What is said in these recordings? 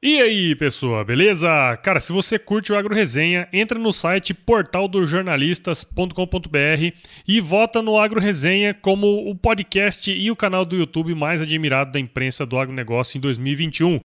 E aí, pessoa, beleza? Cara, se você curte o Agro Resenha, entra no site portaldosjornalistas.com.br e vota no Agro Resenha como o podcast e o canal do YouTube mais admirado da imprensa do agronegócio em 2021.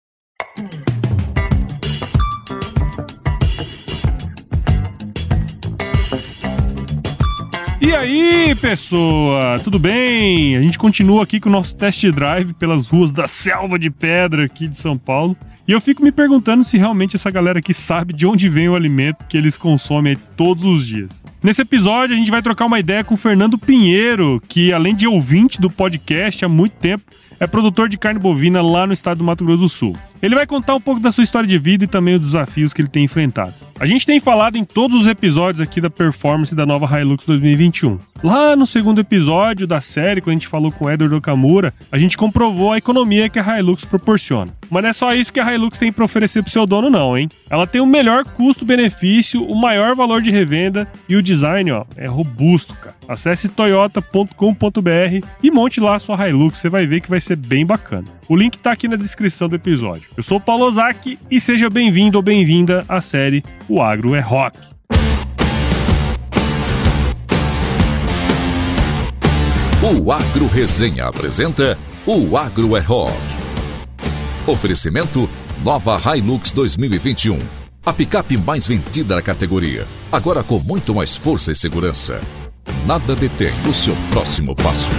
E aí, pessoa, tudo bem? A gente continua aqui com o nosso test drive pelas ruas da selva de pedra aqui de São Paulo. E eu fico me perguntando se realmente essa galera aqui sabe de onde vem o alimento que eles consomem todos os dias. Nesse episódio, a gente vai trocar uma ideia com o Fernando Pinheiro, que além de ouvinte do podcast há muito tempo, é produtor de carne bovina lá no estado do Mato Grosso do Sul. Ele vai contar um pouco da sua história de vida e também os desafios que ele tem enfrentado. A gente tem falado em todos os episódios aqui da performance da nova Hilux 2021. Lá no segundo episódio da série, quando a gente falou com o Edward Okamura, a gente comprovou a economia que a Hilux proporciona. Mas não é só isso que a Hilux tem para oferecer para o seu dono, não, hein? Ela tem o melhor custo-benefício, o maior valor de revenda e o design, ó, é robusto, cara. Acesse toyota.com.br e monte lá a sua Hilux, você vai ver que vai ser bem bacana. O link tá aqui na descrição do episódio. Eu sou Paulo Ozaki e seja bem-vindo ou bem-vinda à série O Agro é Rock. O Agro Resenha apresenta O Agro é Rock. Oferecimento Nova Hilux 2021. A picape mais vendida da categoria. Agora com muito mais força e segurança. Nada detém o seu próximo passo.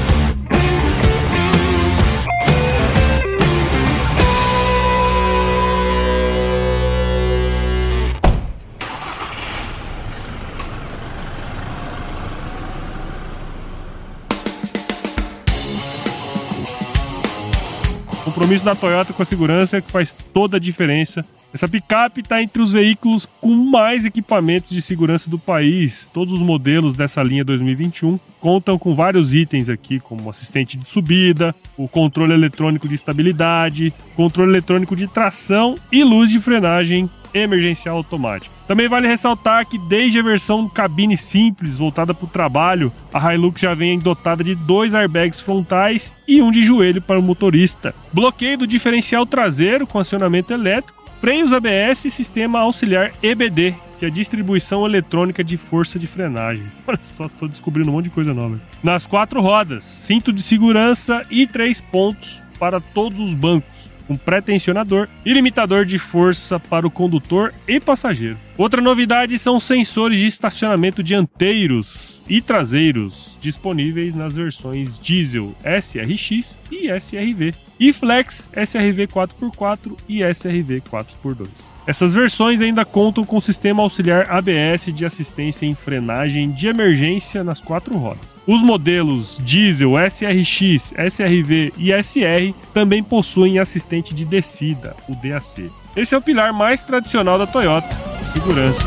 Compromisso da Toyota com a segurança que faz toda a diferença. Essa picape está entre os veículos com mais equipamentos de segurança do país. Todos os modelos dessa linha 2021 contam com vários itens aqui, como assistente de subida, o controle eletrônico de estabilidade, controle eletrônico de tração e luz de frenagem emergencial automática. Também vale ressaltar que desde a versão cabine simples voltada para o trabalho, a Hilux já vem dotada de dois airbags frontais e um de joelho para o motorista. Bloqueio do diferencial traseiro com acionamento elétrico, freios ABS e sistema auxiliar EBD, que é distribuição eletrônica de força de frenagem. Olha só, tô descobrindo um monte de coisa nova. Nas quatro rodas, cinto de segurança e três pontos para todos os bancos um pré-tensionador e limitador de força para o condutor e passageiro. Outra novidade são sensores de estacionamento dianteiros e traseiros disponíveis nas versões diesel SRX e SRV e Flex SRV 4x4 e SRV 4x2. Essas versões ainda contam com sistema auxiliar ABS de assistência em frenagem de emergência nas quatro rodas. Os modelos diesel, SRX, SRV e SR também possuem assistente de descida, o DAC. Esse é o pilar mais tradicional da Toyota, segurança.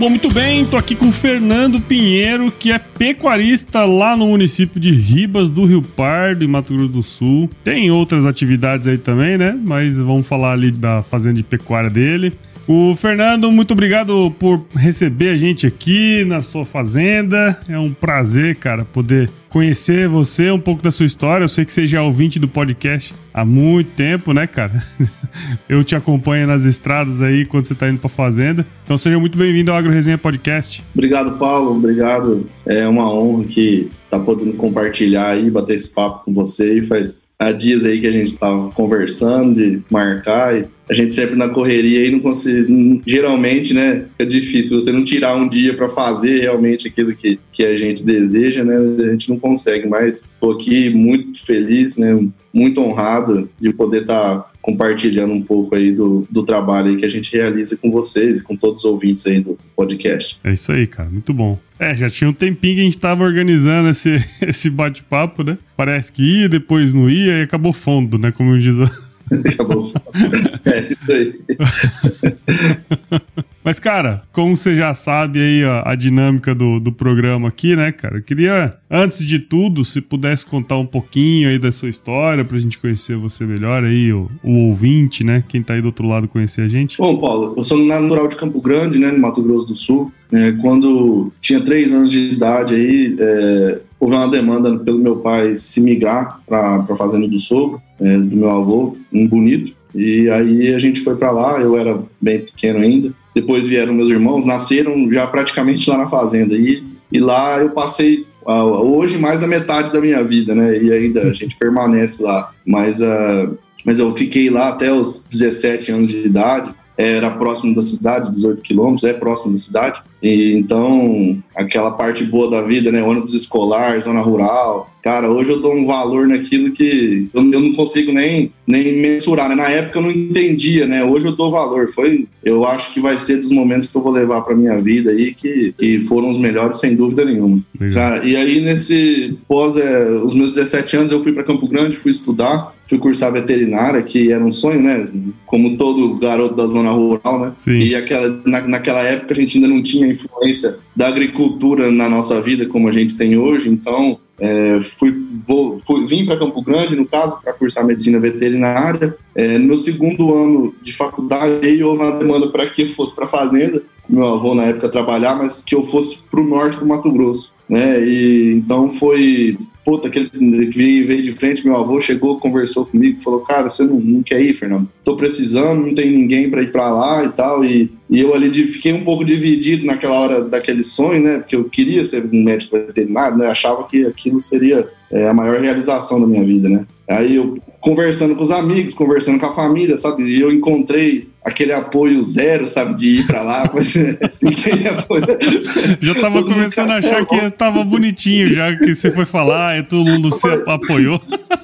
Bom, muito bem, tô aqui com o Fernando Pinheiro, que é pecuarista lá no município de Ribas do Rio Pardo, em Mato Grosso do Sul. Tem outras atividades aí também, né? Mas vamos falar ali da fazenda de pecuária dele. O Fernando, muito obrigado por receber a gente aqui na sua fazenda. É um prazer, cara, poder conhecer você, um pouco da sua história. Eu sei que você já é ouvinte do podcast há muito tempo, né, cara? Eu te acompanho nas estradas aí quando você tá indo pra fazenda. Então seja muito bem-vindo ao Agro Resenha Podcast. Obrigado, Paulo. Obrigado. É uma honra que tá podendo compartilhar aí, bater esse papo com você. E faz há dias aí que a gente tava conversando de marcar e a gente sempre na correria e não consegue. Geralmente, né? É difícil você não tirar um dia para fazer realmente aquilo que, que a gente deseja, né? A gente não consegue, mas tô aqui muito feliz, né? Muito honrado de poder estar tá compartilhando um pouco aí do, do trabalho que a gente realiza com vocês e com todos os ouvintes aí do podcast. É isso aí, cara. Muito bom. É, já tinha um tempinho que a gente tava organizando esse, esse bate-papo, né? Parece que ia, depois não ia e acabou fundo, né? Como diz Acabou. é, isso aí. Mas, cara, como você já sabe aí ó, a dinâmica do, do programa aqui, né, cara? Eu queria, antes de tudo, se pudesse contar um pouquinho aí da sua história pra gente conhecer você melhor aí, o, o ouvinte, né? Quem tá aí do outro lado conhecer a gente. Bom, Paulo, eu sou natural de Campo Grande, né, no Mato Grosso do Sul. É, quando tinha três anos de idade aí, é, houve uma demanda pelo meu pai se migrar para a fazenda do sogro, é, do meu avô, um bonito. E aí a gente foi para lá, eu era bem pequeno ainda. Depois vieram meus irmãos, nasceram já praticamente lá na fazenda. E, e lá eu passei hoje mais da metade da minha vida, né? E ainda a gente permanece lá. Mas, uh, mas eu fiquei lá até os 17 anos de idade. Era próximo da cidade, 18 quilômetros, é próximo da cidade. E, então, aquela parte boa da vida, né? Ônibus escolar, zona rural. Cara, hoje eu dou um valor naquilo que eu, eu não consigo nem, nem mensurar, né? Na época eu não entendia, né? Hoje eu dou valor. Foi, eu acho que vai ser dos momentos que eu vou levar para minha vida aí que, que foram os melhores, sem dúvida nenhuma. Cara, e aí, nesse pós é, os meus 17 anos, eu fui para Campo Grande, fui estudar fui cursar veterinária, que era um sonho, né? Como todo garoto da zona rural, né? Sim. E aquela, na, naquela época a gente ainda não tinha influência da agricultura na nossa vida como a gente tem hoje, então é, fui, vou, fui, vim para Campo Grande, no caso, para cursar medicina veterinária. É, no meu segundo ano de faculdade, houve uma demanda para que eu fosse para a fazenda, meu avô na época trabalhar, mas que eu fosse para o norte do Mato Grosso. Né? E então foi puta, aquele que veio de frente, meu avô chegou, conversou comigo, falou, cara, você não, não quer ir, Fernando? Tô precisando, não tem ninguém para ir para lá e tal, e, e eu ali fiquei um pouco dividido naquela hora daquele sonho, né, porque eu queria ser um médico veterinário, né, achava que aquilo seria é, a maior realização da minha vida, né. Aí eu conversando com os amigos, conversando com a família, sabe, e eu encontrei aquele apoio zero, sabe, de ir pra lá. Mas, já tava começando a achar que tava bonitinho já que você foi falar e todo mundo se apoiou.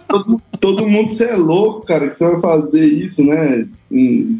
Todo, todo mundo, você é louco, cara, que você vai fazer isso, né?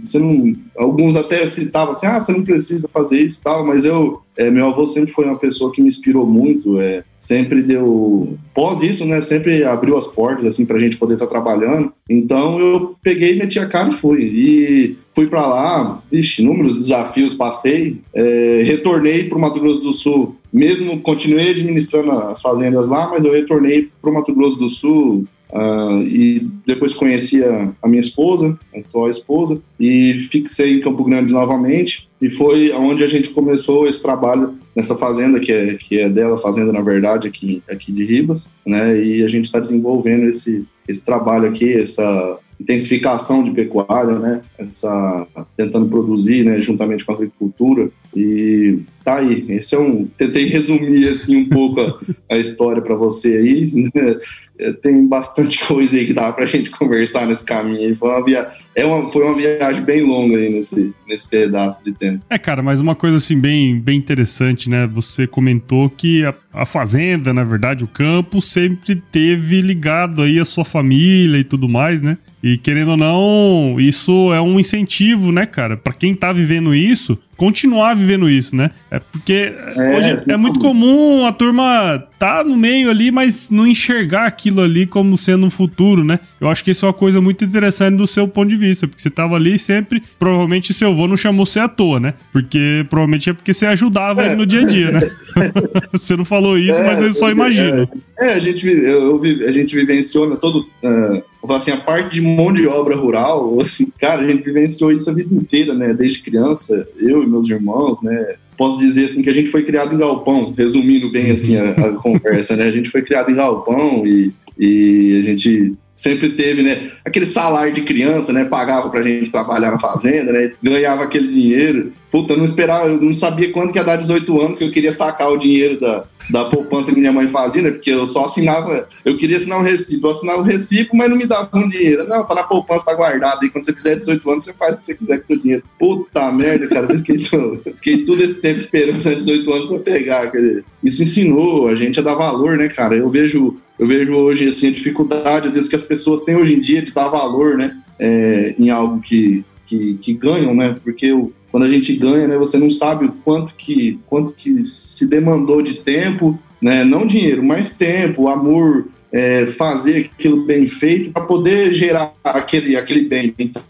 Você não, alguns até citavam assim, ah, você não precisa fazer isso tal, mas eu, é, meu avô sempre foi uma pessoa que me inspirou muito, é, sempre deu, pós isso, né, sempre abriu as portas, assim, pra gente poder estar tá trabalhando, então eu peguei, meti a cara e fui, e fui para lá, vixe, inúmeros desafios passei, é, retornei para o Mato Grosso do Sul, mesmo continuei administrando as fazendas lá, mas eu retornei para o Mato Grosso do Sul Uh, e depois conheci a, a, minha esposa, a atual esposa, e fixei em Campo Grande novamente. E foi onde a gente começou esse trabalho nessa fazenda, que é, que é dela, fazenda na verdade, aqui, aqui de Ribas, né? E a gente está desenvolvendo esse, esse trabalho aqui, essa intensificação de pecuária, né? Essa tentando produzir, né, juntamente com a agricultura e tá aí. Esse é um tentei resumir assim um pouco a, a história para você aí. Né? Tem bastante coisa aí que dá para a gente conversar nesse caminho. Foi uma, via... é uma, foi uma viagem bem longa aí nesse, nesse pedaço de tempo. É, cara, mas uma coisa assim bem, bem interessante, né? Você comentou que a, a fazenda, na verdade, o campo sempre teve ligado aí a sua família e tudo mais, né? E querendo ou não, isso é um incentivo, né, cara? Para quem tá vivendo isso, continuar vivendo isso, né? É porque é, hoje é muito comum a turma tá no meio ali, mas não enxergar aquilo ali como sendo um futuro, né? Eu acho que isso é uma coisa muito interessante do seu ponto de vista, porque você tava ali sempre, provavelmente seu avô não chamou você à toa, né? Porque provavelmente é porque você ajudava é. ele no dia a dia, né? você não falou isso, é, mas eu só imagino. É, a gente eu, eu, a gente vivenciou né, todo uh, assim, a parte de mão de obra rural, assim, cara, a gente vivenciou isso a vida inteira, né? Desde criança, eu e meus irmãos, né? Posso dizer assim que a gente foi criado em galpão, resumindo bem assim a, a conversa, né? A gente foi criado em galpão e, e a gente sempre teve, né, aquele salário de criança, né, pagava pra gente trabalhar na fazenda, né, ganhava aquele dinheiro. Puta, eu não esperava, eu não sabia quando que ia dar 18 anos que eu queria sacar o dinheiro da, da poupança que minha mãe fazia, né, porque eu só assinava, eu queria assinar um recibo, eu assinava o um recibo, mas não me dava um dinheiro. Não, tá na poupança, tá guardado, e quando você fizer 18 anos, você faz o que você quiser com o dinheiro. Puta merda, cara, eu fiquei, eu fiquei todo esse tempo esperando 18 anos pra pegar. Aquele... Isso ensinou a gente a dar valor, né, cara? Eu vejo eu vejo hoje assim, a dificuldade, às vezes, que as pessoas têm hoje em dia de dar valor né, é, em algo que, que, que, ganham, né? Porque o, quando a gente ganha, né, você não sabe o quanto que, quanto que se demandou de tempo, né? Não dinheiro, mas tempo, amor, é, fazer aquilo bem feito para poder gerar aquele, aquele bem. Então,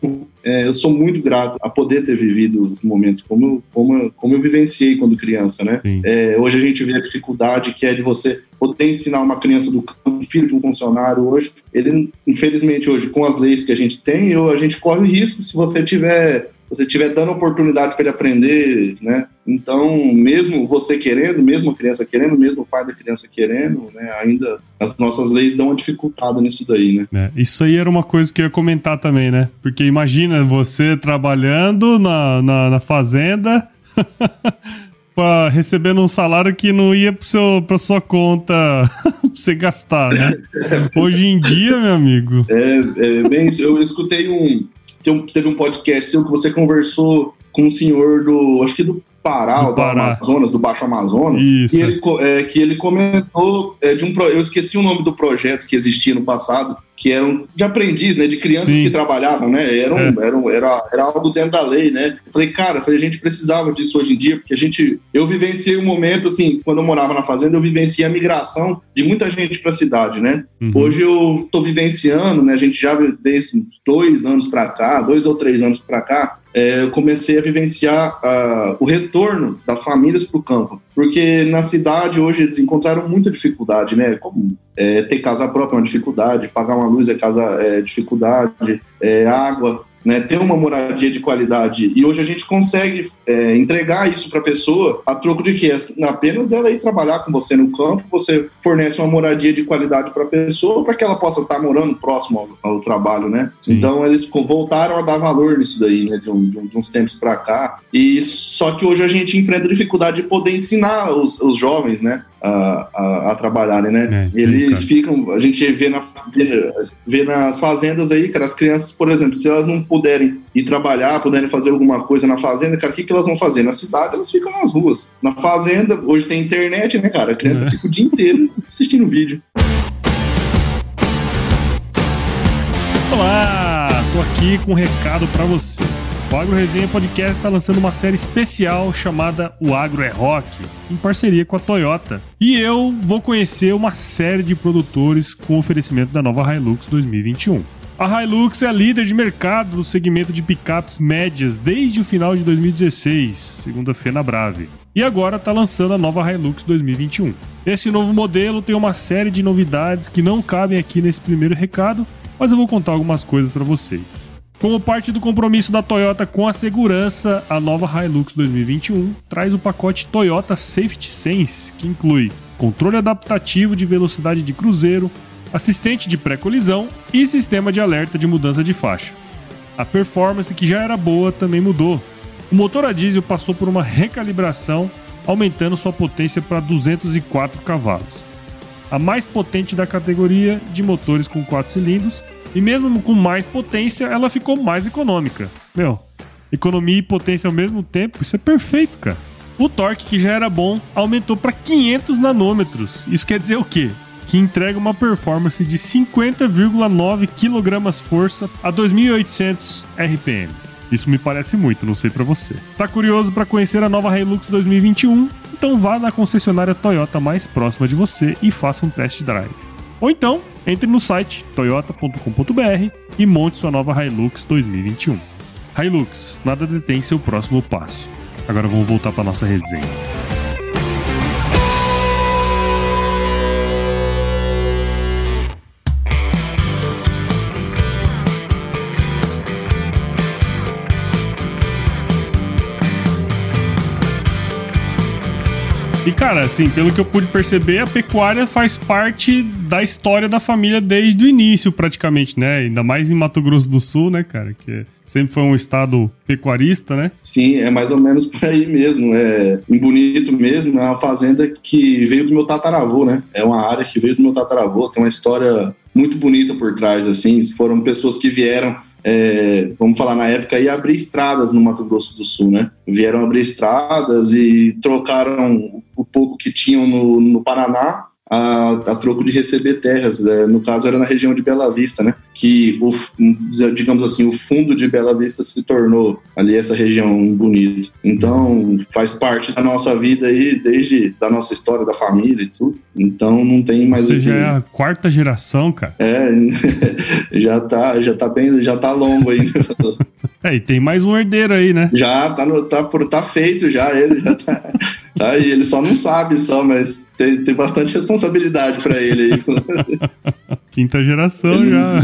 é, eu sou muito grato a poder ter vivido os momentos como, como, como eu vivenciei quando criança, né? É, hoje a gente vê a dificuldade que é de você poder ensinar uma criança do campo, filho de um funcionário hoje, ele, infelizmente, hoje, com as leis que a gente tem, eu, a gente corre o risco se você tiver você estiver dando oportunidade para ele aprender, né? Então, mesmo você querendo, mesmo a criança querendo, mesmo o pai da criança querendo, né? Ainda as nossas leis dão uma dificuldade nisso daí, né? É, isso aí era uma coisa que eu ia comentar também, né? Porque imagina você trabalhando na, na, na fazenda. pra, recebendo um salário que não ia pro seu, pra sua conta pra você gastar, né? Hoje em dia, meu amigo. É, é bem isso. Eu escutei um, teve um podcast seu que você conversou com um senhor do, acho que do Pará, do, do. Amazonas, do Baixo Amazonas, Isso. E ele, é, que ele comentou é, de um eu esqueci o nome do projeto que existia no passado, que eram de aprendiz, né, de crianças Sim. que trabalhavam, né, era, um, é. era, um, era, era algo dentro da lei, né. Eu falei, cara, falei, a gente precisava disso hoje em dia, porque a gente, eu vivenciei um momento, assim, quando eu morava na fazenda, eu vivenciei a migração de muita gente para a cidade, né. Uhum. Hoje eu tô vivenciando, né, a gente já desde dois anos para cá, dois ou três anos para cá, é, eu comecei a vivenciar uh, o retorno das famílias para o campo. Porque na cidade hoje eles encontraram muita dificuldade, né? Como é, ter casa própria é uma dificuldade, pagar uma luz é casa é dificuldade, é, água né, ter uma moradia de qualidade. E hoje a gente consegue é, entregar isso para a pessoa a troco de que na pena dela ir trabalhar com você no campo, você fornece uma moradia de qualidade para a pessoa para que ela possa estar tá morando próximo ao, ao trabalho, né? Sim. Então eles voltaram a dar valor nisso daí, né, de, um, de uns tempos para cá. E só que hoje a gente enfrenta dificuldade de poder ensinar os, os jovens, né? A, a, a, trabalharem, né? É, sim, Eles cara. ficam, a gente vê, na, vê, vê, nas fazendas aí, cara, as crianças, por exemplo, se elas não puderem ir trabalhar, puderem fazer alguma coisa na fazenda, cara, o que, que elas vão fazer? Na cidade, elas ficam nas ruas. Na fazenda, hoje tem internet, né, cara? A criança é. fica o dia inteiro assistindo vídeo. Olá, tô aqui com um recado para você. O Agro Resenha Podcast está lançando uma série especial chamada O Agro é Rock, em parceria com a Toyota. E eu vou conhecer uma série de produtores com oferecimento da nova Hilux 2021. A Hilux é líder de mercado no segmento de picapes médias desde o final de 2016, segundo a Fena Brave. E agora está lançando a nova Hilux 2021. Esse novo modelo tem uma série de novidades que não cabem aqui nesse primeiro recado, mas eu vou contar algumas coisas para vocês. Como parte do compromisso da Toyota com a segurança, a nova Hilux 2021 traz o pacote Toyota Safety Sense, que inclui controle adaptativo de velocidade de cruzeiro, assistente de pré-colisão e sistema de alerta de mudança de faixa. A performance, que já era boa, também mudou. O motor a diesel passou por uma recalibração, aumentando sua potência para 204 cavalos. A mais potente da categoria de motores com 4 cilindros e mesmo com mais potência, ela ficou mais econômica. Meu, economia e potência ao mesmo tempo, isso é perfeito, cara. O torque, que já era bom, aumentou para 500 nanômetros. Isso quer dizer o quê? Que entrega uma performance de 50,9 kg força a 2.800 RPM. Isso me parece muito, não sei para você. Tá curioso para conhecer a nova Hilux 2021? Então vá na concessionária Toyota mais próxima de você e faça um test drive. Ou então, entre no site toyota.com.br e monte sua nova Hilux 2021. Hilux, nada detém seu próximo passo. Agora vamos voltar para nossa resenha. E, cara, assim, pelo que eu pude perceber, a pecuária faz parte da história da família desde o início, praticamente, né? Ainda mais em Mato Grosso do Sul, né, cara? Que sempre foi um estado pecuarista, né? Sim, é mais ou menos por aí mesmo. É em Bonito mesmo, é uma fazenda que veio do meu tataravô, né? É uma área que veio do meu tataravô, tem uma história muito bonita por trás, assim. Foram pessoas que vieram é, vamos falar na época, e abrir estradas no Mato Grosso do Sul, né? Vieram abrir estradas e trocaram o pouco que tinham no, no Paraná a, a, troco de receber terras. Né? No caso, era na região de Bela Vista, né? Que, o, digamos assim, o fundo de Bela Vista se tornou ali essa região bonita. Então, faz parte da nossa vida aí, desde da nossa história, da família e tudo. Então, não tem mais Você já é a quarta geração, cara. É, já tá, já tá bem, já tá longo ainda. É, e tem mais um herdeiro aí, né? Já, tá, no, tá, por, tá feito já, ele já tá, tá aí. Ele só não sabe só, mas tem, tem bastante responsabilidade para ele aí. Quinta geração ele, já.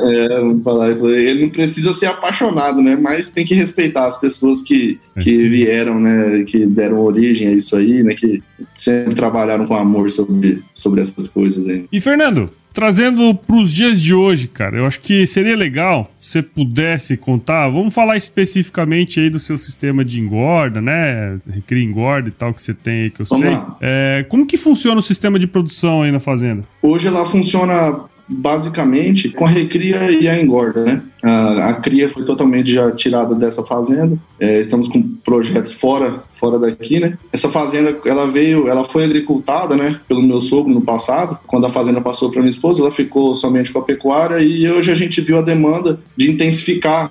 é, vamos falar, ele não precisa ser apaixonado, né? Mas tem que respeitar as pessoas que, é que vieram, né? Que deram origem a isso aí, né? Que sempre trabalharam com amor sobre, sobre essas coisas aí. E Fernando, Trazendo para os dias de hoje, cara, eu acho que seria legal se você pudesse contar. Vamos falar especificamente aí do seu sistema de engorda, né? Recria engorda e tal que você tem aí que eu vamos sei. É, como que funciona o sistema de produção aí na fazenda? Hoje ela funciona basicamente com a recria e a engorda, né? A, a cria foi totalmente já tirada dessa fazenda. É, estamos com projetos fora, fora daqui, né? Essa fazenda, ela veio, ela foi agricultada, né? Pelo meu sogro no passado. Quando a fazenda passou para minha esposa, ela ficou somente com a pecuária e hoje a gente viu a demanda de intensificar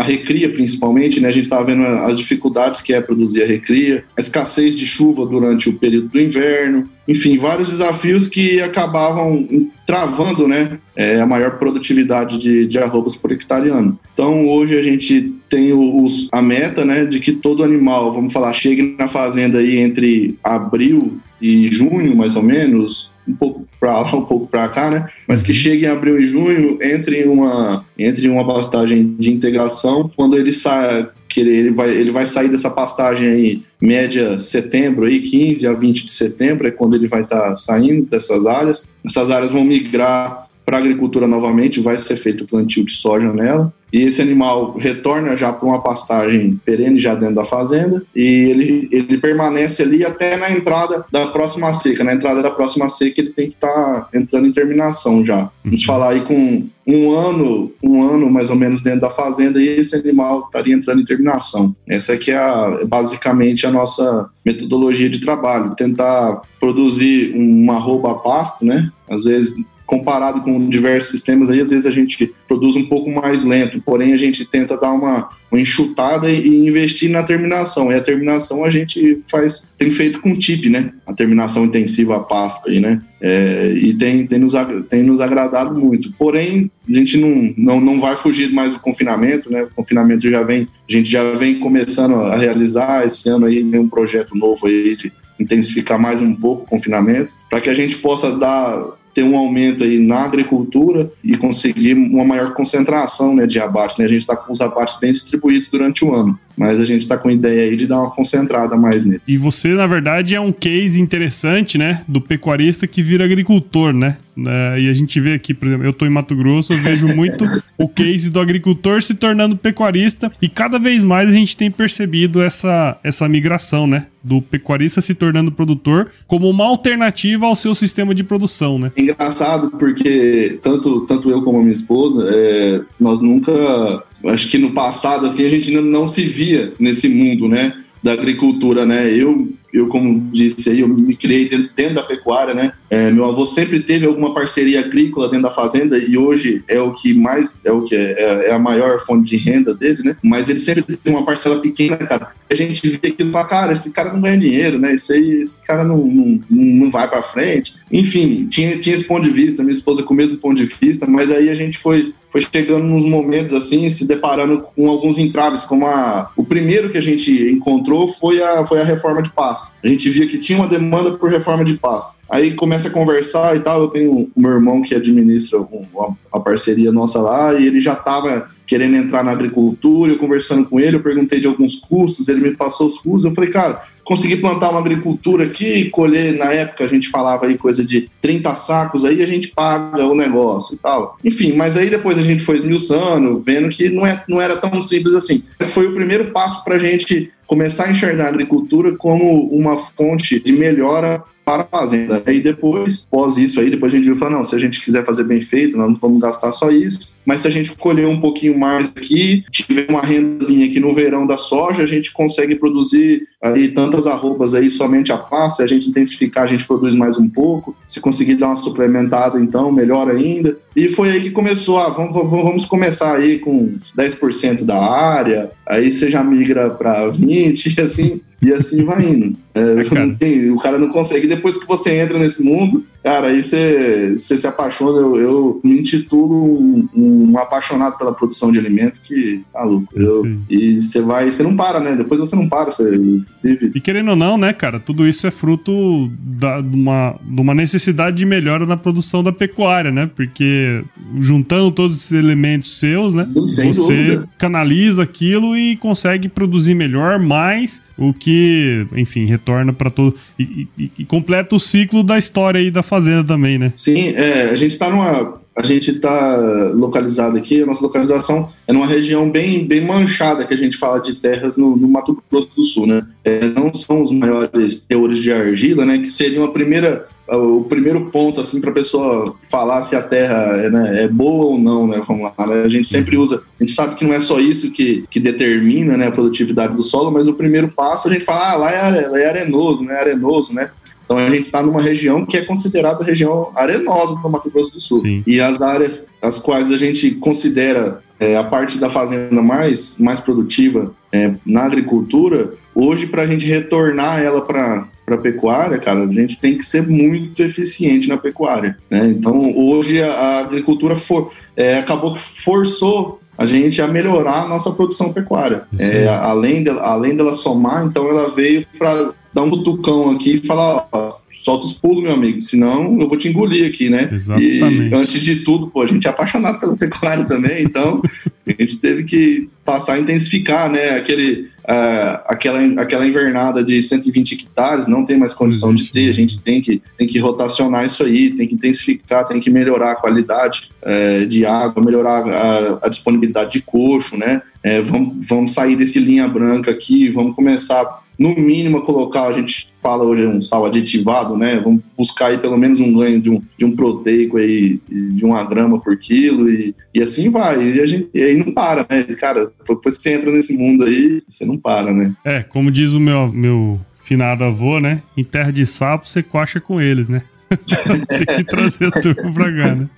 a recria principalmente, né? A gente estava vendo as dificuldades que é produzir a recria, a escassez de chuva durante o período do inverno, enfim, vários desafios que acabavam travando, né, é, a maior produtividade de, de arrobas por hectare ano. Então, hoje a gente tem os, a meta, né, de que todo animal, vamos falar, chegue na fazenda aí entre abril e junho, mais ou menos, um pouco para lá, um pouco para cá, né? Mas que chegue em abril e junho, entre uma, entre uma pastagem de integração, quando ele sai, que ele vai, ele vai sair dessa pastagem aí, média setembro, aí, 15 a 20 de setembro, é quando ele vai estar tá saindo dessas áreas. Essas áreas vão migrar para a agricultura novamente, vai ser feito plantio de soja nela e esse animal retorna já para uma pastagem perene já dentro da fazenda e ele, ele permanece ali até na entrada da próxima seca. Na entrada da próxima seca ele tem que estar tá entrando em terminação já. Vamos falar aí com um ano, um ano mais ou menos dentro da fazenda e esse animal estaria entrando em terminação. Essa aqui é a, basicamente a nossa metodologia de trabalho, tentar produzir uma roupa a pasto, né? Às vezes comparado com diversos sistemas aí, às vezes a gente produz um pouco mais lento, porém a gente tenta dar uma, uma enxutada e investir na terminação. E a terminação a gente faz, tem feito com TIP, né? A terminação intensiva a pasto aí, né? É, e tem, tem, nos, tem nos agradado muito. Porém, a gente não, não, não vai fugir mais do confinamento, né? O confinamento já vem, a gente já vem começando a realizar esse ano aí um projeto novo aí de intensificar mais um pouco o confinamento, para que a gente possa dar ter um aumento aí na agricultura e conseguir uma maior concentração né, de abates. Né? A gente está com os abates bem distribuídos durante o ano, mas a gente está com ideia aí de dar uma concentrada mais neles. E você, na verdade, é um case interessante, né, do pecuarista que vira agricultor, né? É, e a gente vê aqui, por exemplo, eu estou em Mato Grosso, eu vejo muito o case do agricultor se tornando pecuarista e cada vez mais a gente tem percebido essa, essa migração, né? Do pecuarista se tornando produtor como uma alternativa ao seu sistema de produção, né? engraçado porque tanto, tanto eu como a minha esposa, é, nós nunca, acho que no passado assim a gente não se via nesse mundo, né? Da agricultura, né? Eu eu, como disse aí, eu me criei dentro, dentro da pecuária, né? É, meu avô sempre teve alguma parceria agrícola dentro da fazenda e hoje é o que mais, é o que é, é, é a maior fonte de renda dele, né? Mas ele sempre teve uma parcela pequena, cara. A gente vê aquilo fala, cara, esse cara não ganha dinheiro, né? Esse, aí, esse cara não, não, não vai para frente. Enfim, tinha, tinha esse ponto de vista, minha esposa com o mesmo ponto de vista, mas aí a gente foi foi chegando nos momentos assim, se deparando com alguns entraves, como a, o primeiro que a gente encontrou foi a, foi a reforma de pasto. A gente via que tinha uma demanda por reforma de pasto. Aí começa a conversar e tal. Eu tenho o meu irmão que administra uma, uma parceria nossa lá e ele já estava querendo entrar na agricultura. Eu conversando com ele, eu perguntei de alguns custos, ele me passou os custos. Eu falei, cara, consegui plantar uma agricultura aqui, colher, na época a gente falava aí coisa de 30 sacos, aí a gente paga o negócio e tal. Enfim, mas aí depois a gente foi esmiuçando, vendo que não, é, não era tão simples assim. Esse foi o primeiro passo para a gente começar a enxergar a agricultura como uma fonte de melhora para a fazenda. E depois, pós isso aí, depois a gente viu falar, não, se a gente quiser fazer bem feito, nós não vamos gastar só isso, mas se a gente colher um pouquinho mais aqui, tiver uma rendazinha aqui no verão da soja, a gente consegue produzir aí tantas arrobas aí somente a pasto, se a gente intensificar, a gente produz mais um pouco, se conseguir dar uma suplementada, então, melhor ainda. E foi aí que começou, ah, vamos, vamos começar aí com 10% da área, aí você já migra para 20% e assim, e assim vai indo. É, cara. Tem, o cara não consegue. Depois que você entra nesse mundo, cara, aí você, você se apaixona. Eu, eu me intitulo um, um, apaixonado pela produção de alimento que tá louco. Eu, e você vai, você não para, né? Depois você não para, você vive. E querendo ou não, né, cara, tudo isso é fruto da, de, uma, de uma necessidade de melhora na produção da pecuária, né? Porque juntando todos esses elementos seus, né? Sem você dúvida. canaliza aquilo e consegue produzir melhor, mais o que, enfim, retorna para todo. E, e, e, completa o ciclo da história aí da fazenda também, né? Sim, é, a gente está numa. A gente está localizado aqui, a nossa localização é numa região bem, bem manchada, que a gente fala de terras no, no Mato Grosso do Sul, né? É, não são os maiores teores de argila, né? Que seria uma primeira o primeiro ponto assim para a pessoa falar se a terra é, né, é, boa ou não, né? Vamos lá, né? a gente sempre usa, a gente sabe que não é só isso que, que determina né, a produtividade do solo, mas o primeiro passo a gente fala, ah, lá é, é arenoso, né? Arenoso, né? Então a gente está numa região que é considerada região arenosa do Mato Grosso do Sul. Sim. E as áreas as quais a gente considera é, a parte da fazenda mais, mais produtiva é, na agricultura, hoje para a gente retornar ela para a pecuária, cara, a gente tem que ser muito eficiente na pecuária. Né? Então hoje a, a agricultura for, é, acabou que forçou a gente a melhorar a nossa produção pecuária. É, além, de, além dela somar, então ela veio para dar um cutucão aqui e falar, ó, solta os pulos, meu amigo, senão eu vou te engolir aqui, né? Exatamente. E antes de tudo, pô, a gente é apaixonado pelo pecuário também, então a gente teve que passar a intensificar, né? Aquele, uh, aquela, aquela invernada de 120 hectares não tem mais condição Existe, de ter, a gente tem que, tem que rotacionar isso aí, tem que intensificar, tem que melhorar a qualidade uh, de água, melhorar a, a disponibilidade de coxo, né? Uh, vamos, vamos sair desse linha branca aqui, vamos começar no mínimo colocar, a gente fala hoje um sal aditivado, né? Vamos buscar aí pelo menos um ganho de um, de um proteico aí de uma grama por quilo e, e assim vai. E, a gente, e aí não para, né? Cara, depois você entra nesse mundo aí, você não para, né? É, como diz o meu, meu finado avô, né? Em terra de sapo, você coxa com eles, né? Tem que trazer a turma pra cá, né?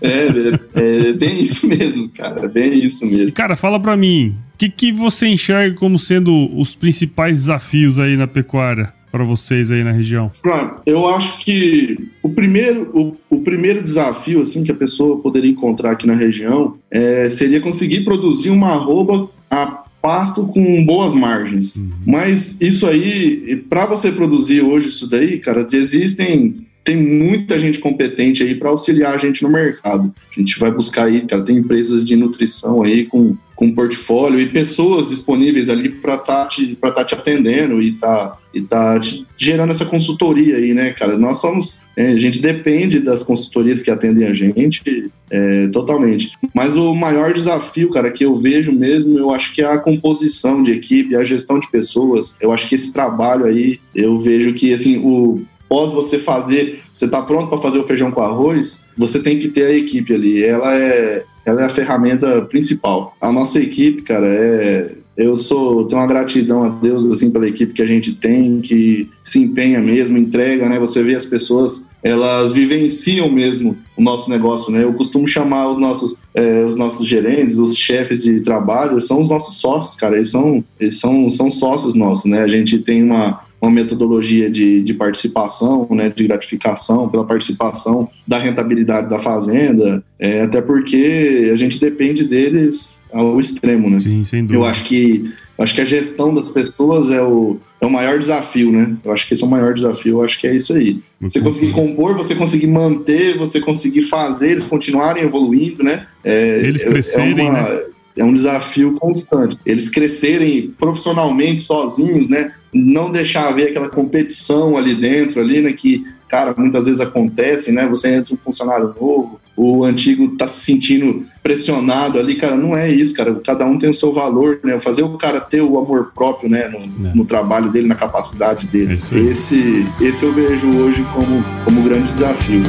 É, é, é, bem isso mesmo, cara. Bem isso mesmo. Cara, fala pra mim, o que, que você enxerga como sendo os principais desafios aí na pecuária? para vocês aí na região? Eu acho que o primeiro, o, o, primeiro desafio assim que a pessoa poderia encontrar aqui na região é, seria conseguir produzir uma arroba a pasto com boas margens. Uhum. Mas isso aí, para você produzir hoje isso daí, cara, existem tem muita gente competente aí para auxiliar a gente no mercado. A gente vai buscar aí, cara, tem empresas de nutrição aí com, com portfólio e pessoas disponíveis ali para estar tá te, tá te atendendo e tá, e tá gerando essa consultoria aí, né, cara? Nós somos, é, a gente depende das consultorias que atendem a gente é, totalmente. Mas o maior desafio, cara, que eu vejo mesmo, eu acho que é a composição de equipe, a gestão de pessoas. Eu acho que esse trabalho aí, eu vejo que, assim, o após você fazer, você está pronto para fazer o feijão com arroz, você tem que ter a equipe ali. Ela é, ela é a ferramenta principal. A nossa equipe, cara, é eu sou tenho uma gratidão a Deus assim pela equipe que a gente tem, que se empenha mesmo, entrega, né? Você vê as pessoas, elas vivenciam mesmo o nosso negócio, né? Eu costumo chamar os nossos é, os nossos gerentes, os chefes de trabalho, são os nossos sócios, cara. Eles são eles são são sócios nossos, né? A gente tem uma uma metodologia de, de participação, né, de gratificação pela participação da rentabilidade da fazenda, é, até porque a gente depende deles ao extremo, né? Sim, sem dúvida. Eu acho que, acho que a gestão das pessoas é o, é o maior desafio, né? Eu acho que esse é o maior desafio, eu acho que é isso aí. Você conseguir compor, você conseguir manter, você conseguir fazer eles continuarem evoluindo, né? É, eles crescerem, é uma, né? é um desafio constante. Eles crescerem profissionalmente sozinhos, né? Não deixar haver aquela competição ali dentro, ali, né? Que, cara, muitas vezes acontece, né? Você entra um funcionário novo, o antigo tá se sentindo pressionado ali, cara, não é isso, cara. Cada um tem o seu valor, né? Fazer o cara ter o amor próprio, né? No, é. no trabalho dele, na capacidade dele. É esse, esse eu vejo hoje como, como grande desafio.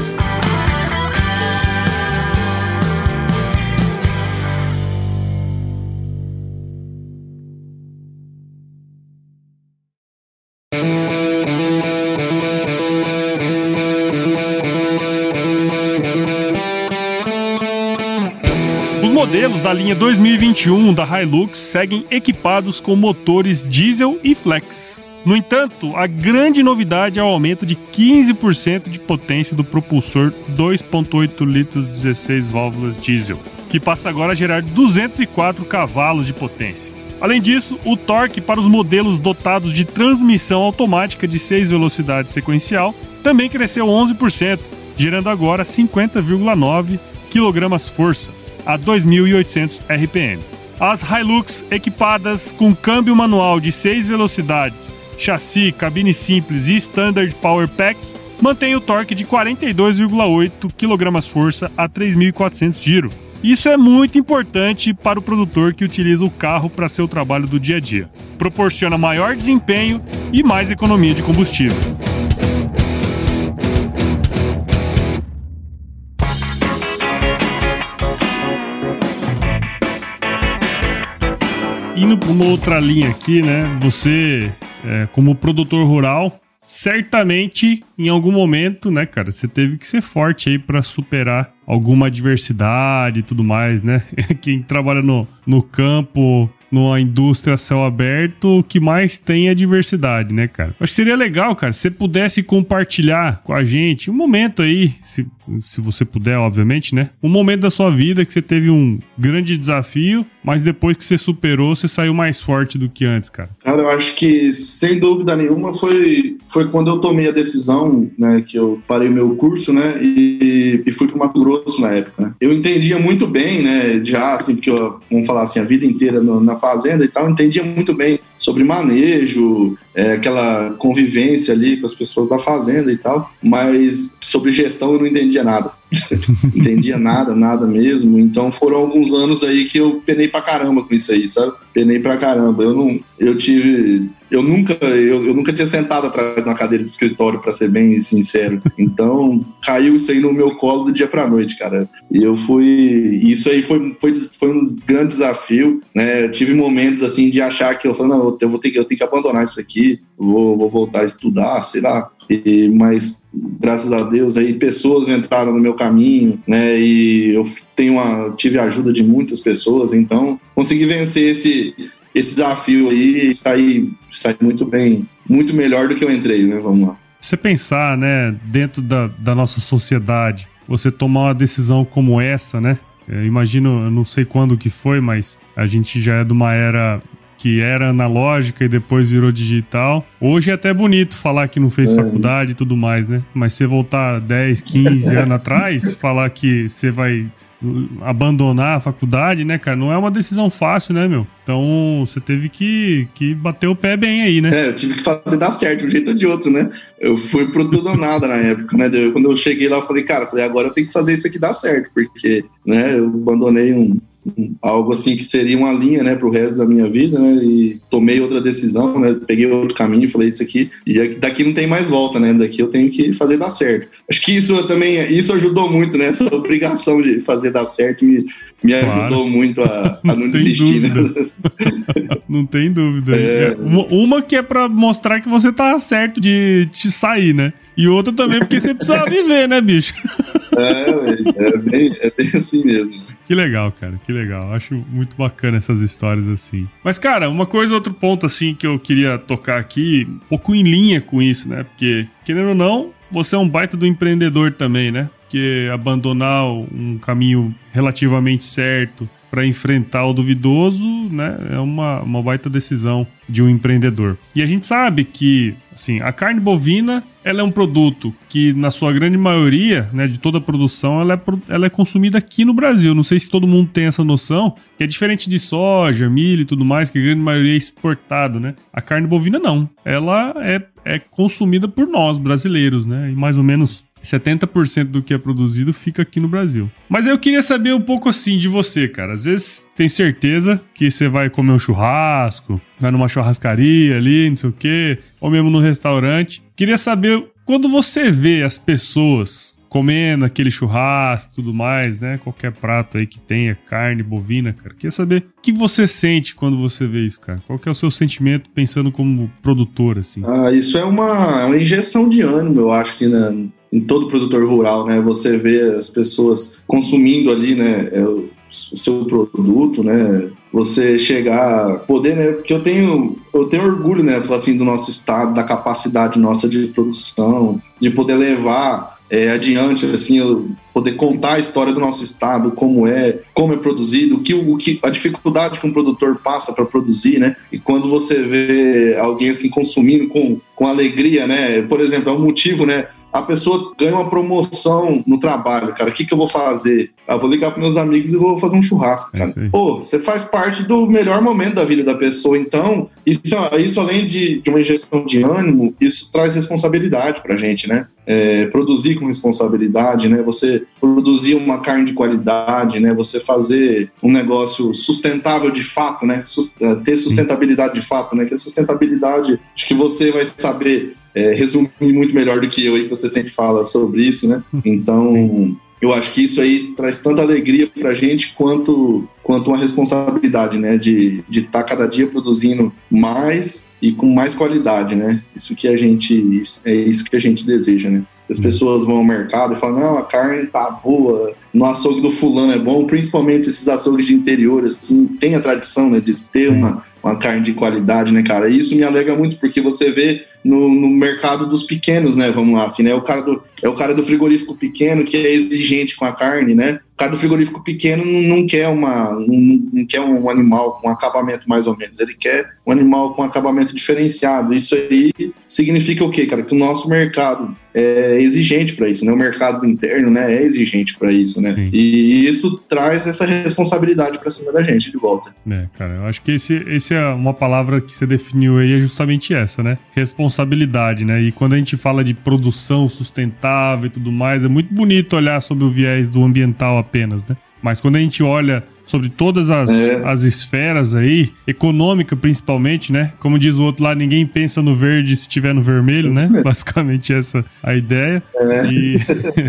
Linha 2021 da Hilux seguem equipados com motores diesel e flex. No entanto, a grande novidade é o aumento de 15% de potência do propulsor 2.8 litros 16 válvulas diesel, que passa agora a gerar 204 cavalos de potência. Além disso, o torque para os modelos dotados de transmissão automática de 6 velocidades sequencial também cresceu 11%, gerando agora 50,9 kg-força a 2.800 RPM. As Hilux equipadas com câmbio manual de 6 velocidades, chassi, cabine simples e Standard Power Pack mantêm o torque de 42,8 kg-força a 3.400 giro. Isso é muito importante para o produtor que utiliza o carro para seu trabalho do dia a dia. Proporciona maior desempenho e mais economia de combustível. Indo para uma outra linha aqui, né? Você, é, como produtor rural, certamente em algum momento, né, cara, você teve que ser forte aí para superar alguma adversidade e tudo mais, né? Quem trabalha no, no campo numa indústria céu aberto, o que mais tem é diversidade, né, cara? Acho que seria legal, cara, se você pudesse compartilhar com a gente um momento aí, se, se você puder, obviamente, né? Um momento da sua vida que você teve um grande desafio, mas depois que você superou, você saiu mais forte do que antes, cara. Cara, eu acho que, sem dúvida nenhuma, foi, foi quando eu tomei a decisão, né, que eu parei meu curso, né, e, e fui pro Mato Grosso na época, né? Eu entendia muito bem, né, já, assim, porque eu, vamos falar assim, a vida inteira no, na fazenda e tal, entendia muito bem sobre manejo, é, aquela convivência ali com as pessoas da fazenda e tal, mas sobre gestão eu não entendia nada. entendia nada, nada mesmo. Então foram alguns anos aí que eu penei pra caramba com isso aí, sabe? Penei pra caramba. Eu não, eu tive eu nunca, eu, eu, nunca tinha sentado atrás de uma cadeira de escritório, para ser bem sincero. Então, caiu isso aí no meu colo do dia pra noite, cara. E eu fui. Isso aí foi, foi, foi um grande desafio, né? Eu tive momentos assim de achar que eu falei, não, eu vou ter que, eu tenho que abandonar isso aqui, vou, vou voltar a estudar, sei lá. E, mas graças a Deus aí pessoas entraram no meu caminho, né? E eu tenho uma, tive a ajuda de muitas pessoas, então consegui vencer esse esse desafio aí sair, sair muito bem, muito melhor do que eu entrei, né? Vamos lá. Você pensar, né, dentro da, da nossa sociedade, você tomar uma decisão como essa, né? Eu imagino, eu não sei quando que foi, mas a gente já é de uma era que era analógica e depois virou digital. Hoje é até bonito falar que não fez é. faculdade e tudo mais, né? Mas você voltar 10, 15 anos atrás, falar que você vai abandonar a faculdade, né, cara? Não é uma decisão fácil, né, meu? Então você teve que, que bater o pé bem aí, né? É, eu tive que fazer dar certo de um jeito ou de outro, né? Eu fui pro tudo ou nada na época, né? Quando eu cheguei lá, eu falei, cara, eu falei, agora eu tenho que fazer isso aqui dar certo, porque, né, eu abandonei um, algo assim que seria uma linha, né, para o resto da minha vida, né, e tomei outra decisão, né, peguei outro caminho, falei isso aqui e daqui não tem mais volta, né, daqui eu tenho que fazer dar certo. Acho que isso também, isso ajudou muito, né, essa obrigação de fazer dar certo me, me claro. ajudou muito a, a não, não desistir, né? não tem dúvida. É... Uma, uma que é para mostrar que você tá certo de te sair, né? E outra também porque você precisa viver, né, bicho? É, é bem, é bem assim mesmo. Que legal, cara, que legal. Acho muito bacana essas histórias assim. Mas, cara, uma coisa, outro ponto assim que eu queria tocar aqui, um pouco em linha com isso, né? Porque, querendo ou não, você é um baita do empreendedor também, né? Porque abandonar um caminho relativamente certo para enfrentar o duvidoso, né, é uma, uma baita decisão de um empreendedor. E a gente sabe que, assim, a carne bovina, ela é um produto que, na sua grande maioria, né, de toda a produção, ela é, ela é consumida aqui no Brasil. Não sei se todo mundo tem essa noção, que é diferente de soja, milho e tudo mais, que a grande maioria é exportado, né? A carne bovina não. Ela é, é consumida por nós, brasileiros, né? E mais ou menos 70% do que é produzido fica aqui no Brasil. Mas eu queria saber um pouco assim de você, cara. Às vezes tem certeza que você vai comer um churrasco, vai numa churrascaria ali, não sei o quê, ou mesmo no restaurante. Queria saber quando você vê as pessoas comendo aquele churrasco e tudo mais, né? Qualquer prato aí que tenha carne bovina, cara. Queria saber o que você sente quando você vê isso, cara. Qual que é o seu sentimento pensando como produtor, assim? Ah, isso é uma, é uma injeção de ânimo, eu acho que né? em todo produtor rural, né? Você vê as pessoas consumindo ali, né? É, o seu produto, né? Você chegar, poder, né? Porque eu tenho, eu tenho orgulho, né? Assim, do nosso estado, da capacidade nossa de produção, de poder levar é, adiante, assim, poder contar a história do nosso estado, como é, como é produzido, o que, o que a dificuldade que um produtor passa para produzir, né? E quando você vê alguém assim consumindo com, com alegria, né? Por exemplo, é um motivo, né? A pessoa ganha uma promoção no trabalho, cara. O que, que eu vou fazer? Ah, vou ligar para meus amigos e vou fazer um churrasco, cara. É Pô, você faz parte do melhor momento da vida da pessoa. Então, isso, isso além de, de uma injeção de ânimo, isso traz responsabilidade pra gente, né? É, produzir com responsabilidade, né? Você produzir uma carne de qualidade, né? Você fazer um negócio sustentável de fato, né? É, ter sustentabilidade de fato, né? Que a sustentabilidade, acho que você vai saber é, resumir muito melhor do que eu aí, que você sempre fala sobre isso, né? Então, eu acho que isso aí traz tanta alegria para a gente quanto, quanto uma responsabilidade, né? De estar de tá cada dia produzindo mais e com mais qualidade, né? Isso que a gente, é isso que a gente deseja, né? As pessoas vão ao mercado e falam, não, a carne tá boa, no açougue do fulano é bom, principalmente esses açougues de interior, assim, tem a tradição, né, de ter uma, uma carne de qualidade, né, cara? E isso me alegra muito, porque você vê no, no, mercado dos pequenos, né? Vamos lá, assim, né? O cara do, é o cara do frigorífico pequeno que é exigente com a carne, né? O cara do frigorífico pequeno não, quer uma não, não, quer um animal com acabamento mais ou menos, ele quer um animal com acabamento diferenciado. Isso aí significa o quê, cara? Que o nosso mercado é exigente para isso, né? O mercado interno, né, é exigente para isso, né? Sim. E isso traz essa responsabilidade para cima da gente de volta. É, cara, eu acho que esse, esse é uma palavra que você definiu aí é justamente essa, né? Responsabilidade responsabilidade, né? E quando a gente fala de produção sustentável e tudo mais, é muito bonito olhar sobre o viés do ambiental apenas, né? Mas quando a gente olha sobre todas as, é. as esferas aí, econômica principalmente, né? Como diz o outro lá, ninguém pensa no verde se estiver no vermelho, né? Basicamente essa a ideia. É. E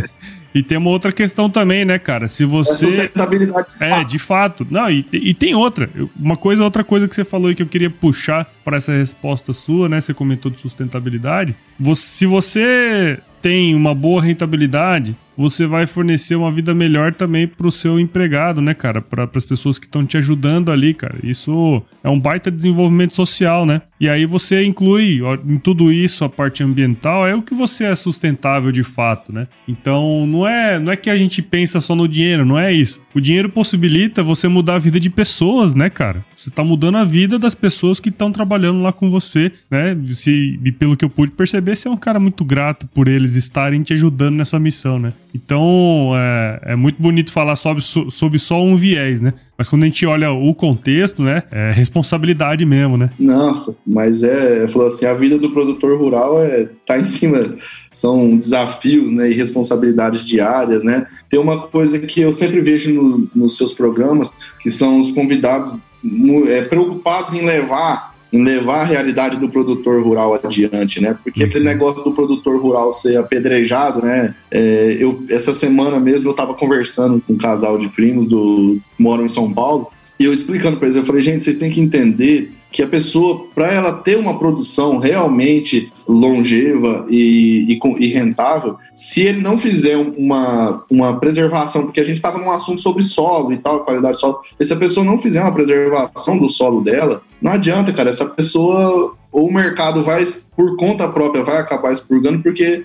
E tem uma outra questão também, né, cara? Se você. É sustentabilidade. De é, de fato. Não, e, e tem outra. Uma coisa, outra coisa que você falou aí que eu queria puxar para essa resposta sua, né? Você comentou de sustentabilidade. Você, se você tem uma boa rentabilidade, você vai fornecer uma vida melhor também para o seu empregado, né, cara? Para as pessoas que estão te ajudando ali, cara. Isso é um baita desenvolvimento social, né? E aí você inclui ó, em tudo isso a parte ambiental, é o que você é sustentável de fato, né? Então não é, não é que a gente pensa só no dinheiro, não é isso. O dinheiro possibilita você mudar a vida de pessoas, né, cara? Você tá mudando a vida das pessoas que estão trabalhando lá com você, né? Se, e pelo que eu pude perceber, você é um cara muito grato por eles estarem te ajudando nessa missão, né? Então é, é muito bonito falar sobre, sobre só um viés, né? Mas quando a gente olha o contexto, né, é responsabilidade mesmo, né? Nossa, mas é, falou assim, a vida do produtor rural é tá em cima, são desafios, né, e responsabilidades diárias, né? Tem uma coisa que eu sempre vejo no, nos seus programas, que são os convidados é, preocupados em levar levar a realidade do produtor rural adiante, né? Porque aquele uhum. negócio do produtor rural ser apedrejado, né? É, eu, essa semana mesmo eu estava conversando com um casal de primos do moram em São Paulo e eu explicando para eles, eu falei, gente, vocês têm que entender que a pessoa, para ela ter uma produção realmente longeva e, e, e, rentável, se ele não fizer uma, uma preservação, porque a gente estava num assunto sobre solo e tal, qualidade do solo, se a pessoa não fizer uma preservação do solo dela, não adianta, cara, essa pessoa ou o mercado vai, por conta própria, vai acabar expurgando, porque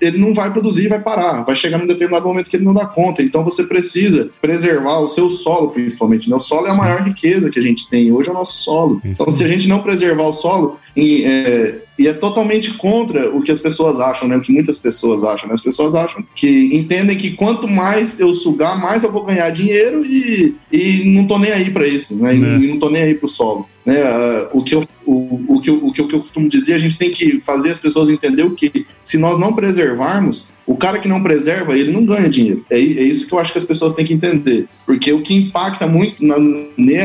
ele não vai produzir vai parar. Vai chegar num determinado momento que ele não dá conta. Então você precisa preservar o seu solo, principalmente. Né? O solo é a maior riqueza que a gente tem hoje, é o nosso solo. Então, se a gente não preservar o solo, e é, e é totalmente contra o que as pessoas acham, né? O que muitas pessoas acham. Né? As pessoas acham que entendem que quanto mais eu sugar, mais eu vou ganhar dinheiro e, e não tô nem aí para isso, né? E, é. não tô nem aí pro solo. Né? Uh, o, que eu, o, o, que eu, o que eu costumo dizer, a gente tem que fazer as pessoas entender o que se nós não preservarmos, o cara que não preserva, ele não ganha dinheiro. É, é, isso que eu acho que as pessoas têm que entender. Porque o que impacta muito na,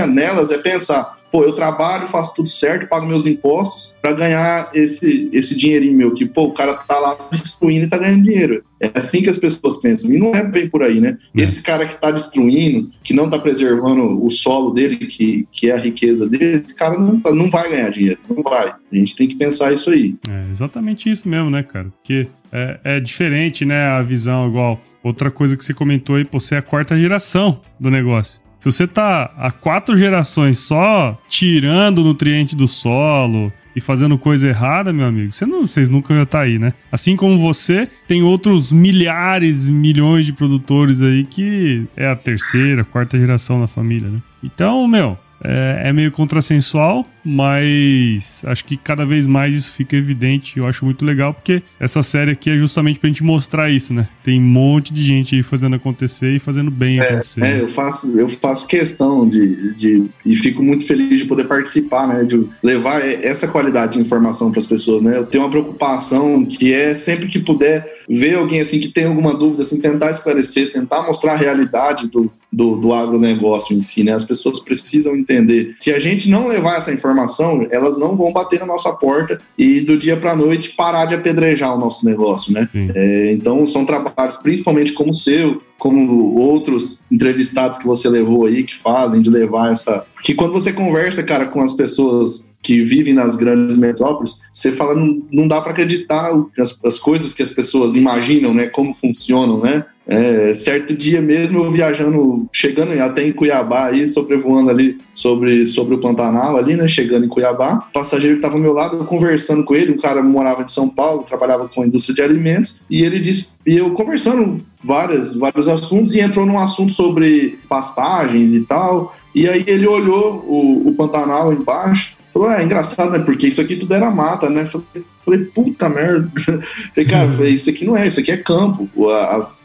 nelas é pensar, pô, eu trabalho, faço tudo certo, pago meus impostos para ganhar esse, esse dinheirinho meu, que, pô, o cara tá lá destruindo e tá ganhando dinheiro. É assim que as pessoas pensam. E não é bem por aí, né? É. Esse cara que tá destruindo, que não tá preservando o solo dele, que, que é a riqueza dele, esse cara não, tá, não vai ganhar dinheiro. Não vai. A gente tem que pensar isso aí. É exatamente isso mesmo, né, cara? Porque é, é diferente, né, a visão igual. Outra coisa que você comentou aí, pô, você é a quarta geração do negócio. Se você tá há quatro gerações só tirando nutriente do solo e fazendo coisa errada, meu amigo, você não, vocês nunca iam estar tá aí, né? Assim como você, tem outros milhares, milhões de produtores aí que é a terceira, quarta geração da família, né? Então, meu, é, é meio contrassensual, mas acho que cada vez mais isso fica evidente. Eu acho muito legal, porque essa série aqui é justamente pra gente mostrar isso, né? Tem um monte de gente aí fazendo acontecer e fazendo bem é, acontecer. É, eu faço, eu faço questão de, de. E fico muito feliz de poder participar, né? De levar essa qualidade de informação para as pessoas, né? Eu tenho uma preocupação que é sempre que puder ver alguém assim que tem alguma dúvida, assim, tentar esclarecer, tentar mostrar a realidade do, do, do agronegócio em si, né? As pessoas precisam entender. Se a gente não levar essa informação, elas não vão bater na nossa porta e do dia para a noite parar de apedrejar o nosso negócio, né? É, então são trabalhos, principalmente como o seu, como outros entrevistados que você levou aí, que fazem de levar essa. Que quando você conversa, cara, com as pessoas que vivem nas grandes metrópoles, você fala, não, não dá para acreditar as, as coisas que as pessoas imaginam, né? Como funcionam, né? É, certo dia mesmo eu viajando, chegando até em Cuiabá aí, sobrevoando ali sobre, sobre o Pantanal ali, né? Chegando em Cuiabá, o passageiro que estava ao meu lado, eu conversando com ele, um cara morava de São Paulo, trabalhava com a indústria de alimentos, e ele disse, e eu conversando várias, vários assuntos, e entrou num assunto sobre pastagens e tal, e aí ele olhou o, o Pantanal embaixo, Falou, é engraçado, né? Porque isso aqui tudo era mata, né? Falei, falei puta merda. Falei, cara, falei, isso aqui não é, isso aqui é campo.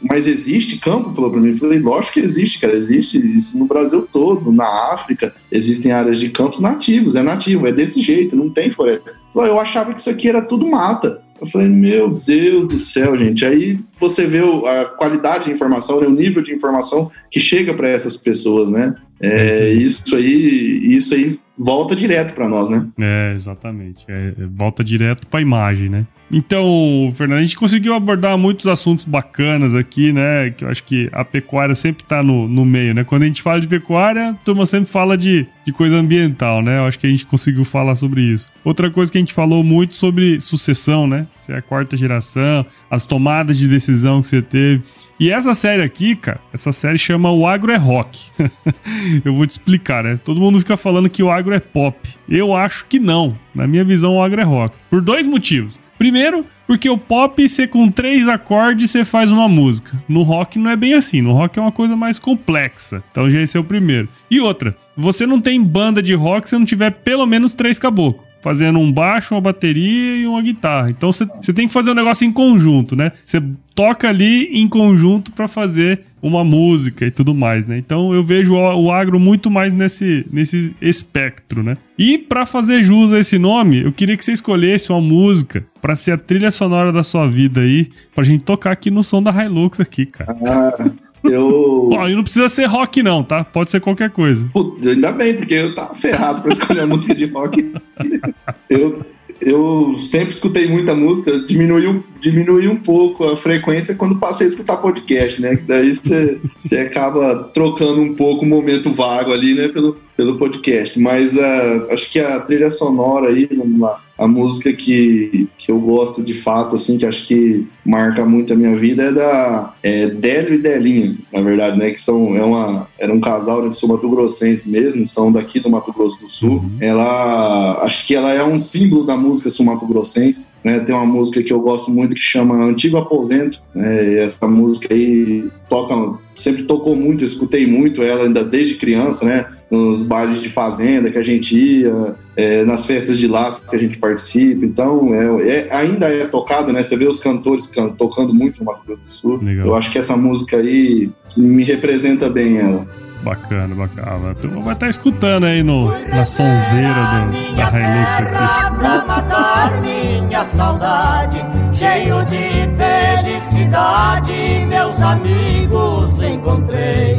mas existe campo? Falou pra mim. Falei, lógico que existe, cara. Existe isso no Brasil todo, na África. Existem áreas de campos nativos, é nativo, é desse jeito, não tem floresta. Falei, eu achava que isso aqui era tudo mata. Eu falei, meu Deus do céu, gente. Aí você vê a qualidade de informação, né, o nível de informação que chega para essas pessoas, né? É, isso aí, isso aí volta direto para nós, né? É, exatamente. É, volta direto para a imagem, né? Então, Fernando, a gente conseguiu abordar muitos assuntos bacanas aqui, né? Que eu acho que a pecuária sempre tá no, no meio, né? Quando a gente fala de pecuária, a turma sempre fala de, de coisa ambiental, né? Eu acho que a gente conseguiu falar sobre isso. Outra coisa que a gente falou muito sobre sucessão, né? Se é a quarta geração, as tomadas de decisão que você teve. E essa série aqui, cara, essa série chama O Agro é Rock. eu vou te explicar, né? Todo mundo fica falando que o agro é pop. Eu acho que não. Na minha visão, o agro é rock. Por dois motivos. Primeiro, porque o pop, você com três acordes, você faz uma música. No rock não é bem assim. No rock é uma coisa mais complexa. Então já esse é o primeiro. E outra, você não tem banda de rock se não tiver pelo menos três caboclos fazendo um baixo, uma bateria e uma guitarra. Então você tem que fazer um negócio em conjunto, né? Você toca ali em conjunto para fazer uma música e tudo mais, né? Então eu vejo o, o agro muito mais nesse, nesse espectro, né? E para fazer jus a esse nome, eu queria que você escolhesse uma música para ser a trilha sonora da sua vida aí, pra gente tocar aqui no som da Hilux aqui, cara. Ah. Eu. Ó, e não precisa ser rock, não, tá? Pode ser qualquer coisa. Ainda bem, porque eu tava ferrado pra escolher a música de rock. eu, eu sempre escutei muita música, diminuiu, diminuiu um pouco a frequência quando passei a escutar podcast, né? Daí você acaba trocando um pouco o momento vago ali, né? Pelo, pelo podcast. Mas uh, acho que a trilha sonora aí, uma, a música que, que eu gosto de fato, assim, que acho que marca muito a minha vida é da é, Délio e Delinha, na verdade, né? Que são, é uma, era um casal né, de Sul Mato Grossense mesmo, são daqui do Mato Grosso do Sul. Uhum. Ela, acho que ela é um símbolo da música Sul Mato Grossense, né? Tem uma música que eu gosto muito que chama Antigo Aposento, né? E essa música aí toca, sempre tocou muito, eu escutei muito ela ainda desde criança, né? nos bailes de fazenda que a gente ia, é, nas festas de laço que a gente participa. Então, é, é, ainda é tocado, né? Você vê os cantores can tocando muito no Mato Grosso do Sul. Legal. Eu acho que essa música aí me representa bem ela. Bacana, bacana. Tu vai estar tá escutando aí no, na sonzeira do, da Hilux aqui. Pra matar minha saudade, cheio de felicidade, meus amigos encontrei.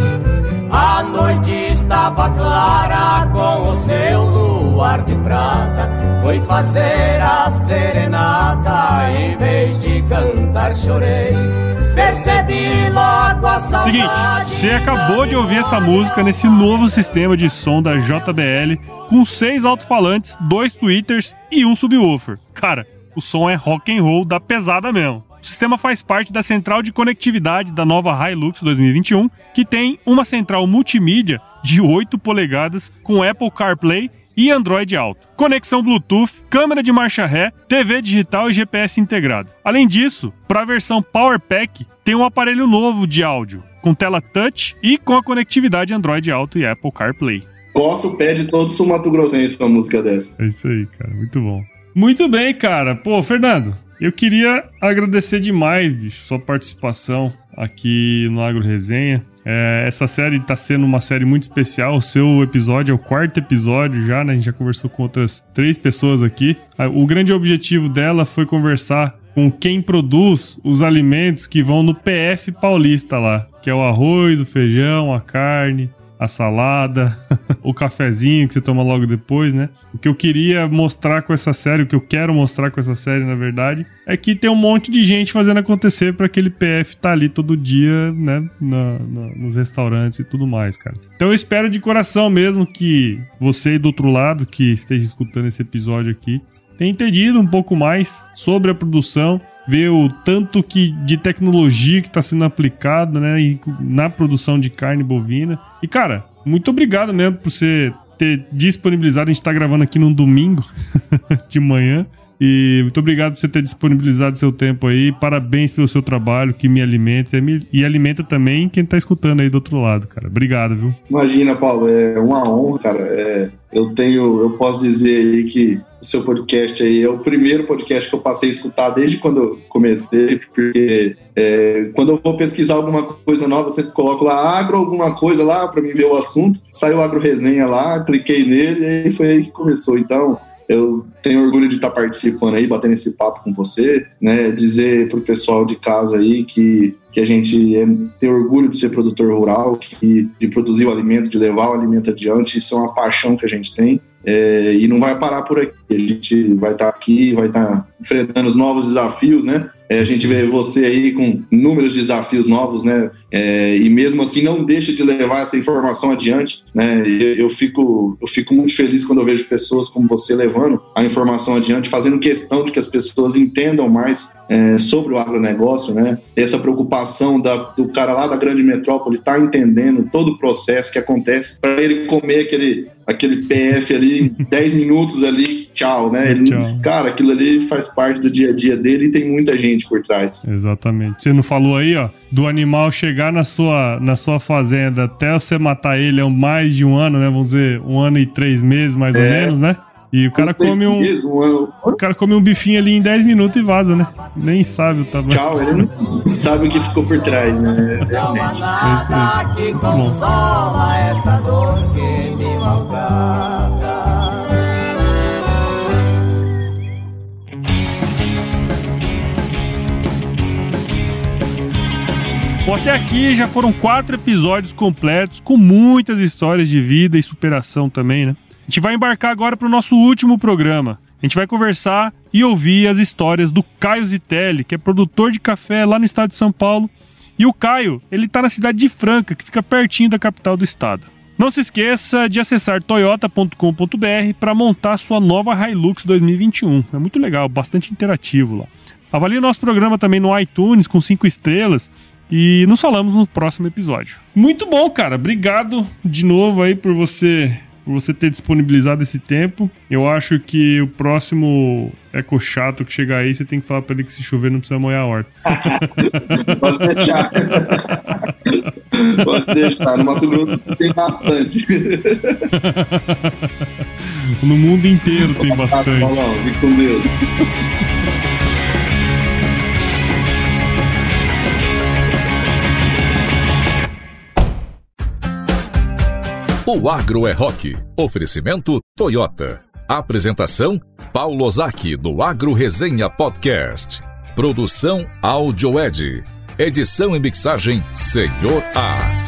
A noite estava clara com o seu luar. luar de prata, foi fazer a serenata, em vez de cantar chorei. Percebi logo a saudade. Seguinte, você acabou de ouvir essa música nesse novo sistema de som da JBL, com seis alto-falantes, dois tweeters e um subwoofer. Cara, o som é rock and roll da pesada mesmo. O sistema faz parte da central de conectividade da nova Hilux 2021, que tem uma central multimídia de 8 polegadas com Apple CarPlay e Android Auto. Conexão Bluetooth, câmera de marcha ré, TV digital e GPS integrado. Além disso, para a versão Power Pack, tem um aparelho novo de áudio, com tela touch e com a conectividade Android Auto e Apple CarPlay. Coça o pé de todo sul Mato Grossense com uma música dessa. É isso aí, cara. Muito bom. Muito bem, cara. Pô, Fernando, eu queria agradecer demais, bicho, sua participação aqui no Agro Resenha. É, essa série está sendo uma série muito especial. O seu episódio é o quarto episódio já, né? A gente já conversou com outras três pessoas aqui. O grande objetivo dela foi conversar com quem produz os alimentos que vão no PF paulista lá, que é o arroz, o feijão, a carne, a salada, o cafezinho que você toma logo depois, né? O que eu queria mostrar com essa série, o que eu quero mostrar com essa série, na verdade, é que tem um monte de gente fazendo acontecer para aquele PF tá ali todo dia, né? Na, na, nos restaurantes e tudo mais, cara. Então eu espero de coração mesmo que você do outro lado, que esteja escutando esse episódio aqui, tenha entendido um pouco mais sobre a produção, ver o tanto que de tecnologia que está sendo aplicada né, na produção de carne bovina. E, cara, muito obrigado mesmo por você ter disponibilizado. A gente está gravando aqui num domingo de manhã. E muito obrigado por você ter disponibilizado seu tempo aí. Parabéns pelo seu trabalho que me alimenta e alimenta também quem tá escutando aí do outro lado, cara. Obrigado, viu? Imagina, Paulo, é uma honra, cara. É, eu tenho, eu posso dizer aí que o seu podcast aí é o primeiro podcast que eu passei a escutar desde quando eu comecei, porque é, quando eu vou pesquisar alguma coisa nova, eu sempre coloco lá agro alguma coisa lá para mim ver o assunto. Saiu agro resenha lá, cliquei nele e foi aí que começou. Então, eu tenho orgulho de estar participando aí, batendo esse papo com você, né? Dizer pro pessoal de casa aí que, que a gente é, tem orgulho de ser produtor rural, que, de produzir o alimento, de levar o alimento adiante, isso é uma paixão que a gente tem. É, e não vai parar por aqui. A gente vai estar aqui, vai estar enfrentando os novos desafios, né? É, a gente vê você aí com inúmeros desafios novos, né? É, e mesmo assim não deixa de levar essa informação adiante, né? Eu, eu, fico, eu fico muito feliz quando eu vejo pessoas como você levando a informação adiante, fazendo questão de que as pessoas entendam mais é, sobre o agronegócio, né? Essa preocupação da, do cara lá da grande metrópole estar tá entendendo todo o processo que acontece para ele comer aquele aquele PF ali em 10 minutos ali, tchau, né? Ele, tchau. Cara, aquilo ali faz parte do dia a dia dele e tem muita gente por trás. Exatamente. Você não falou aí, ó, do animal chegar na sua, na sua fazenda até você matar ele é mais de um ano, né? Vamos dizer, um ano e três meses, mais é. ou menos, né? E o cara come um. O cara come um bifinho ali em 10 minutos e vaza, né? Nem sabe o tamanho. Tchau, ele não sabe o que ficou por trás, né? Realmente. É isso Bom, até aqui já foram quatro episódios completos com muitas histórias de vida e superação também, né? A gente vai embarcar agora para o nosso último programa. A gente vai conversar e ouvir as histórias do Caio Zitelli, que é produtor de café lá no estado de São Paulo. E o Caio, ele está na cidade de Franca, que fica pertinho da capital do estado. Não se esqueça de acessar toyota.com.br para montar sua nova Hilux 2021. É muito legal, bastante interativo lá. Avalie o nosso programa também no iTunes com cinco estrelas e nos falamos no próximo episódio. Muito bom, cara. Obrigado de novo aí por você por você ter disponibilizado esse tempo. Eu acho que o próximo eco chato que chegar aí, você tem que falar pra ele que se chover não precisa molhar a horta. Pode deixar. Pode deixar. No Mato Grosso tem bastante. no mundo inteiro tem bastante. Paulão, fique com Deus. O Agro é Rock. Oferecimento Toyota. Apresentação Paulo Ozaki do Agro Resenha Podcast. Produção Áudio Ed. Edição e mixagem Senhor A.